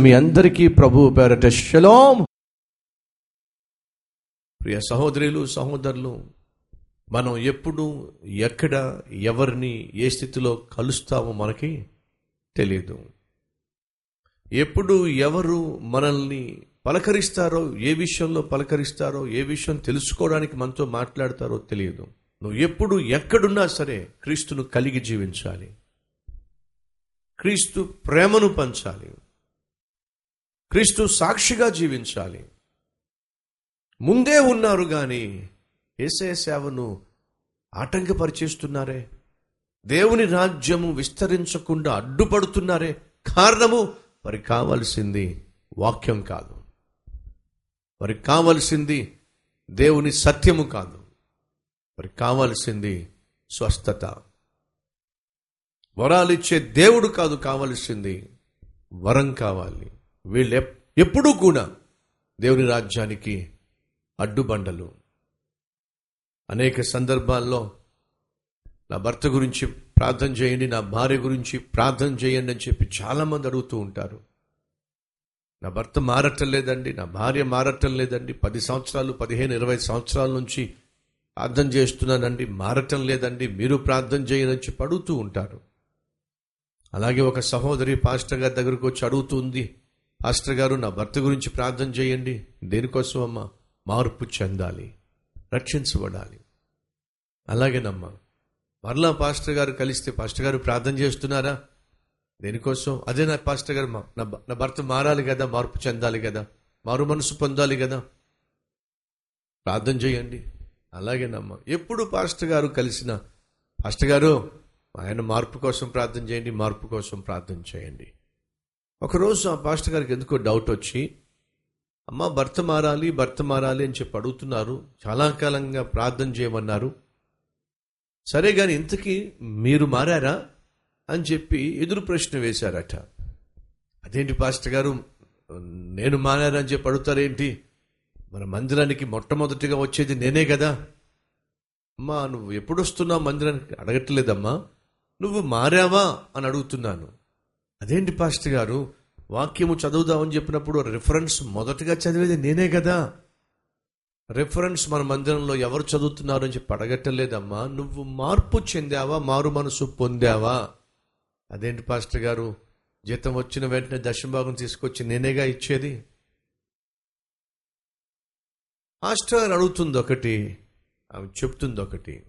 మీ అందరికీ ప్రభు పేరట శలోం. ప్రియ సహోదరులు సహోదరులు మనం ఎప్పుడు ఎక్కడ ఎవరిని ఏ స్థితిలో కలుస్తామో మనకి తెలియదు ఎప్పుడు ఎవరు మనల్ని పలకరిస్తారో ఏ విషయంలో పలకరిస్తారో ఏ విషయం తెలుసుకోవడానికి మనతో మాట్లాడతారో తెలియదు నువ్వు ఎప్పుడు ఎక్కడున్నా సరే క్రీస్తును కలిగి జీవించాలి. క్రీస్తు ప్రేమను పంచాలి. క్రీస్తు సాక్షిగా జీవించాలి. ముందే ఉన్నారు కానీ ఏసే సేవను ఆటంకపరిచేస్తున్నారే? దేవుని రాజ్యము విస్తరించకుండా అడ్డుపడుతున్నారే? కారణము వారికి కావలసింది వాక్యం కాదు. వారికి కావలసింది దేవుని సత్యము కాదు. వారికి కావలసింది స్వస్థత. వరాలిచ్చే దేవుడు కాదు కావలసింది వరం కావాలి. వీళ్ళు ఎప్- ఎప్పుడూ కూడా దేవుని రాజ్యానికి అడ్డుబండలు. అనేక సందర్భాల్లో నా భర్త గురించి ప్రార్థన చేయండి నా భార్య గురించి ప్రార్థన చేయండి అని చెప్పి చాలామంది అడుగుతూ ఉంటారు. నా భర్త మారటం లేదండి నా భార్య మారటం లేదండి. పది సంవత్సరాలు పదిహేను ఇరవై సంవత్సరాల నుంచి ప్రార్థన చేస్తున్నానండి మారటం లేదండి మీరు ప్రార్థన చేయని చెప్పి అడుగుతూ ఉంటారు. అలాగే ఒక సహోదరి పాస్టర్ గారి దగ్గరకు వచ్చి అడుగుతుంది పాస్టర్ గారు నా భర్త గురించి ప్రార్థన చేయండి. దేనికోసం అమ్మా మార్పు చెందాలి. రక్షించబడాలి. అలాగేనమ్మా. మరలా పాస్టర్ గారు కలిస్తే పాస్టర్ గారు ప్రార్థన చేస్తున్నారా? దేనికోసం? అదే నా పాస్టర్ గారు మా- నా నా భర్త మారాలి కదా మార్పు చెందాలి కదా మారు మనసు పొందాలి కదా. ప్రార్థన చేయండి. అలాగేనమ్మా. ఎప్పుడు పాస్టర్ గారు కలిసిన పాస్టర్ గారు ఆయన మార్పు కోసం ప్రార్థన చేయండి మార్పు కోసం ప్రార్థన చేయండి. ఒకరోజు ఆ పాస్టర్ గారికి ఎందుకో డౌట్ వచ్చి అమ్మ భర్త మారాలి భర్త మారాలి అని చెప్పి అడుగుతున్నారు. చాలా కాలంగా ప్రార్థన చేయమన్నారు. సరే కానీ ఇంతకీ మీరు మారారా? అని చెప్పి ఎదురు ప్రశ్న వేశారట. అదేంటి పాస్టర్ గారు నేను మారారా? అని చెప్పి అడుగుతారేంటి? మన మందిరానికి మొట్టమొదటిగా వచ్చేది నేనే కదా. అమ్మా నువ్వు ఎప్పుడు వస్తున్నావు మందిరానికి? అడగట్లేదమ్మా. నువ్వు మారావా? అని అడుగుతున్నాను. అదేంటి పాస్టర్ గారు వాక్యము చదువుదామని చెప్పినప్పుడు రిఫరెన్స్ మొదటగా చదివేది నేనే కదా. రిఫరెన్స్ మన మందిరంలో ఎవరు చదువుతున్నారు అని చెప్పి అడగట్టలేదమ్మా నువ్వు మార్పు చెందావా? మారు మనసు పొందావా? అదేంటి పాస్టర్ గారు? జీతం వచ్చిన వెంటనే దశభాగం తీసుకొచ్చి నేనేగా ఇచ్చేది? పాస్టర్ అడుగుతుంది ఒకటి ఆమె చెప్తుంది ఒకటి.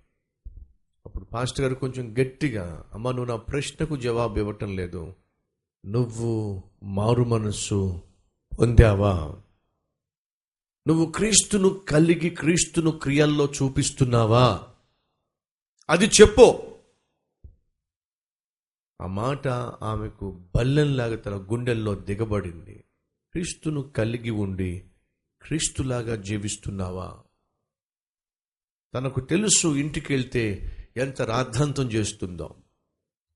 అప్పుడు పాస్టర్ గారు కొంచెం గట్టిగా అమ్మ నువ్వు నా ప్రశ్నకు జవాబు ఇవ్వటం లేదు. నువ్వు మారు మనస్సు పొందావా? నువ్వు క్రీస్తును కలిగి క్రీస్తును క్రియల్లో చూపిస్తున్నావా? అది చెప్పు. ఆ మాట ఆమెకు బల్లెంలాగా తన గుండెల్లో దిగబడింది. క్రీస్తును కలిగి ఉండి క్రీస్తులాగా జీవిస్తున్నావా? తనకు తెలుసు ఇంటికి వెళ్తే ఎంత రాద్ధాంతం చేస్తుందో.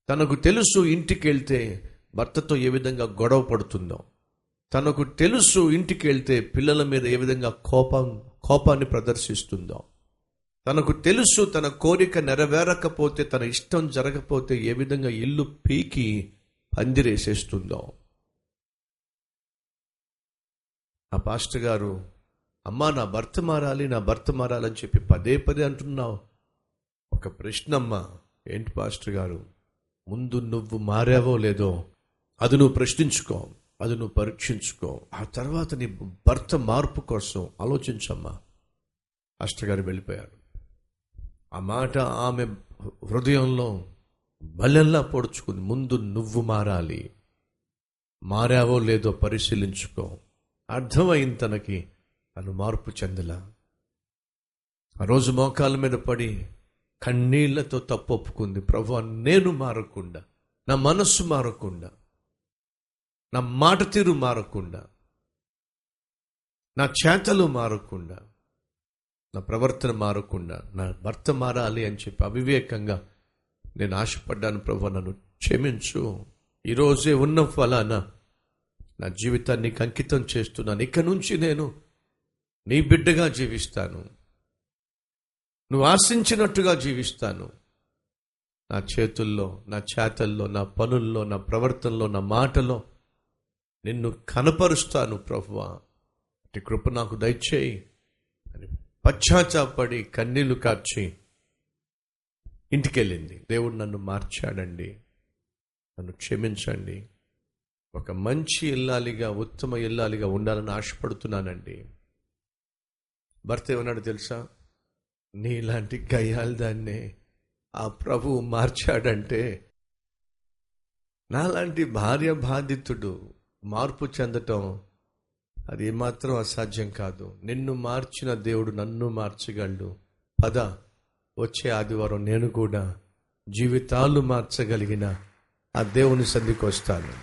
తనకు తెలుసు ఇంటికి వెళ్తే భర్తతో ఏ విధంగా గొడవ పడుతుందో. తనకు తెలుసు ఇంటికి వెళ్తే పిల్లల మీద ఏ విధంగా కోపం కోపాన్ని ప్రదర్శిస్తుందో. తనకు తెలుసు తన కోరిక నెరవేరకపోతే తన ఇష్టం జరగకపోతే ఏ విధంగా ఇల్లు పీకి పందిరేసేస్తుందో. ఆ పాస్టర్ గారు అమ్మా నా భర్త మారాలి నా భర్త మారాలని చెప్పి పదే పదే అంటున్నావు. ఒక ప్రశ్న అమ్మా ఏంటి పాస్టర్ గారు? ముందు నువ్వు మారావో లేదో అది నువ్వు ప్రశ్నించుకో అది నువ్వు పరీక్షించుకో. ఆ తర్వాత నీ భర్త మార్పు కోసం ఆలోచించమ్మా. అష్టగారు వెళ్ళిపోయారు. ఆ మాట ఆమె హృదయంలో బలెల్లా పొడుచుకుంది. ముందు నువ్వు మారాలి. మారావో లేదో పరిశీలించుకో. అర్థమైంది తనకి. తను మార్పు చెందలా. ఆ రోజు మోకాల మీద పడి కన్నీళ్ళతో తప్పొప్పుకుంది. ప్రభు నేను మారకుండా. నా మనస్సు మారకుండా. నా మాట తీరు మారకుండా నా చేతలు మారకుండా నా ప్రవర్తన మారకుండా నా భర్త మారాలి అని చెప్పి అవివేకంగా నేను ఆశపడ్డాను ప్రభు నన్ను క్షమించు. ఈరోజే ఉన్న ఫలాన నా జీవితాన్ని అంకితం చేస్తున్నాను. ఇక నుంచి నేను నీ బిడ్డగా జీవిస్తాను. నువ్వు ఆశించినట్టుగా జీవిస్తాను. నా చేతుల్లో నా చేతల్లో నా పనుల్లో నా ప్రవర్తనలో నా మాటలో నిన్ను కనపరుస్తాను ప్రభువా. అటు కృప నాకు దయచేయి. అని పశ్చాత్తాపడి కన్నీళ్ళు కార్చి ఇంటికెళ్ళింది. దేవుడు నన్ను మార్చాడండి. నన్ను క్షమించండి. ఒక మంచి ఇల్లాలిగా ఉత్తమ ఇల్లాలిగా ఉండాలని ఆశపడుతున్నానండి. భర్త ఏమన్నాడు తెలుసా? నీలాంటి గయ్యాలి దాన్నే ఆ ప్రభువు మార్చాడంటే నాలాంటి భార్య బాధితుడు మార్పు చెందటం అది ఏమాత్రం అసాధ్యం కాదు. నిన్ను మార్చిన దేవుడు నన్ను మార్చగలడు. పద వచ్చే ఆదివారం నేను కూడా జీవితాలు మార్చగలిగిన ఆ దేవుని సందికొస్తాను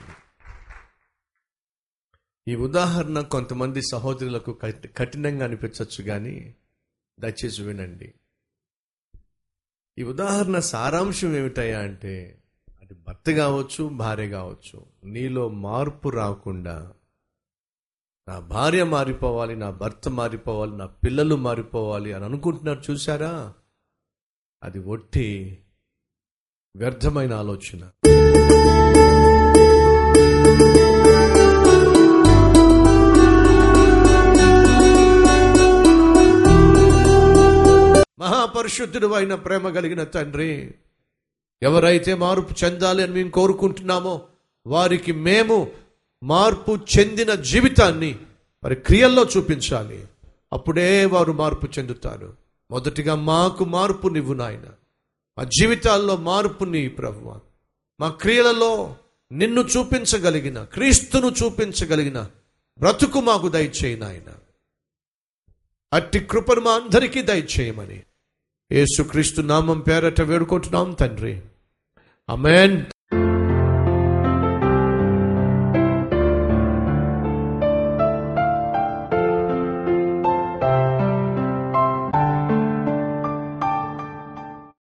ఈ ఉదాహరణ కొంతమంది సహోదరులకు కఠి- కఠినంగా అనిపించవచ్చు కానీ దయచేసి వినండి. ఈ ఉదాహరణ సారాంశం ఏమిటయా అంటే అది భర్త కావచ్చు భార్య కావచ్చు నీలో మార్పు రాకుండా నా భార్య మారిపోవాలి నా భర్త మారిపోవాలి నా పిల్లలు మారిపోవాలి అని అనుకుంటున్నారు చూసారా అది ఒట్టి వ్యర్థమైన ఆలోచన. మహాపరిశుద్ధుడు అయిన ప్రేమ కలిగిన తండ్రి ఎవరైతే మార్పు చెందాలి అని మేము కోరుకుంటున్నామో వారికి మేము మార్పు చెందిన జీవితాన్ని వారి క్రియల్లో చూపించాలి. అప్పుడే వారు మార్పు చెందుతారు. మొదటిగా మాకు మార్పు నివ్వు నాయన. మా జీవితాల్లో మార్పు నీ ప్రభువ. మా క్రియలలో నిన్ను చూపించగలిగిన క్రీస్తును చూపించగలిగిన బ్రతుకు మాకు దయచేయి నాయన. అట్టి కృపను మా అందరికీ దయచేయమని. యేసుక్రీస్తు నామం పేరట వేడుకుంటున్నాం తండ్రి. Amen.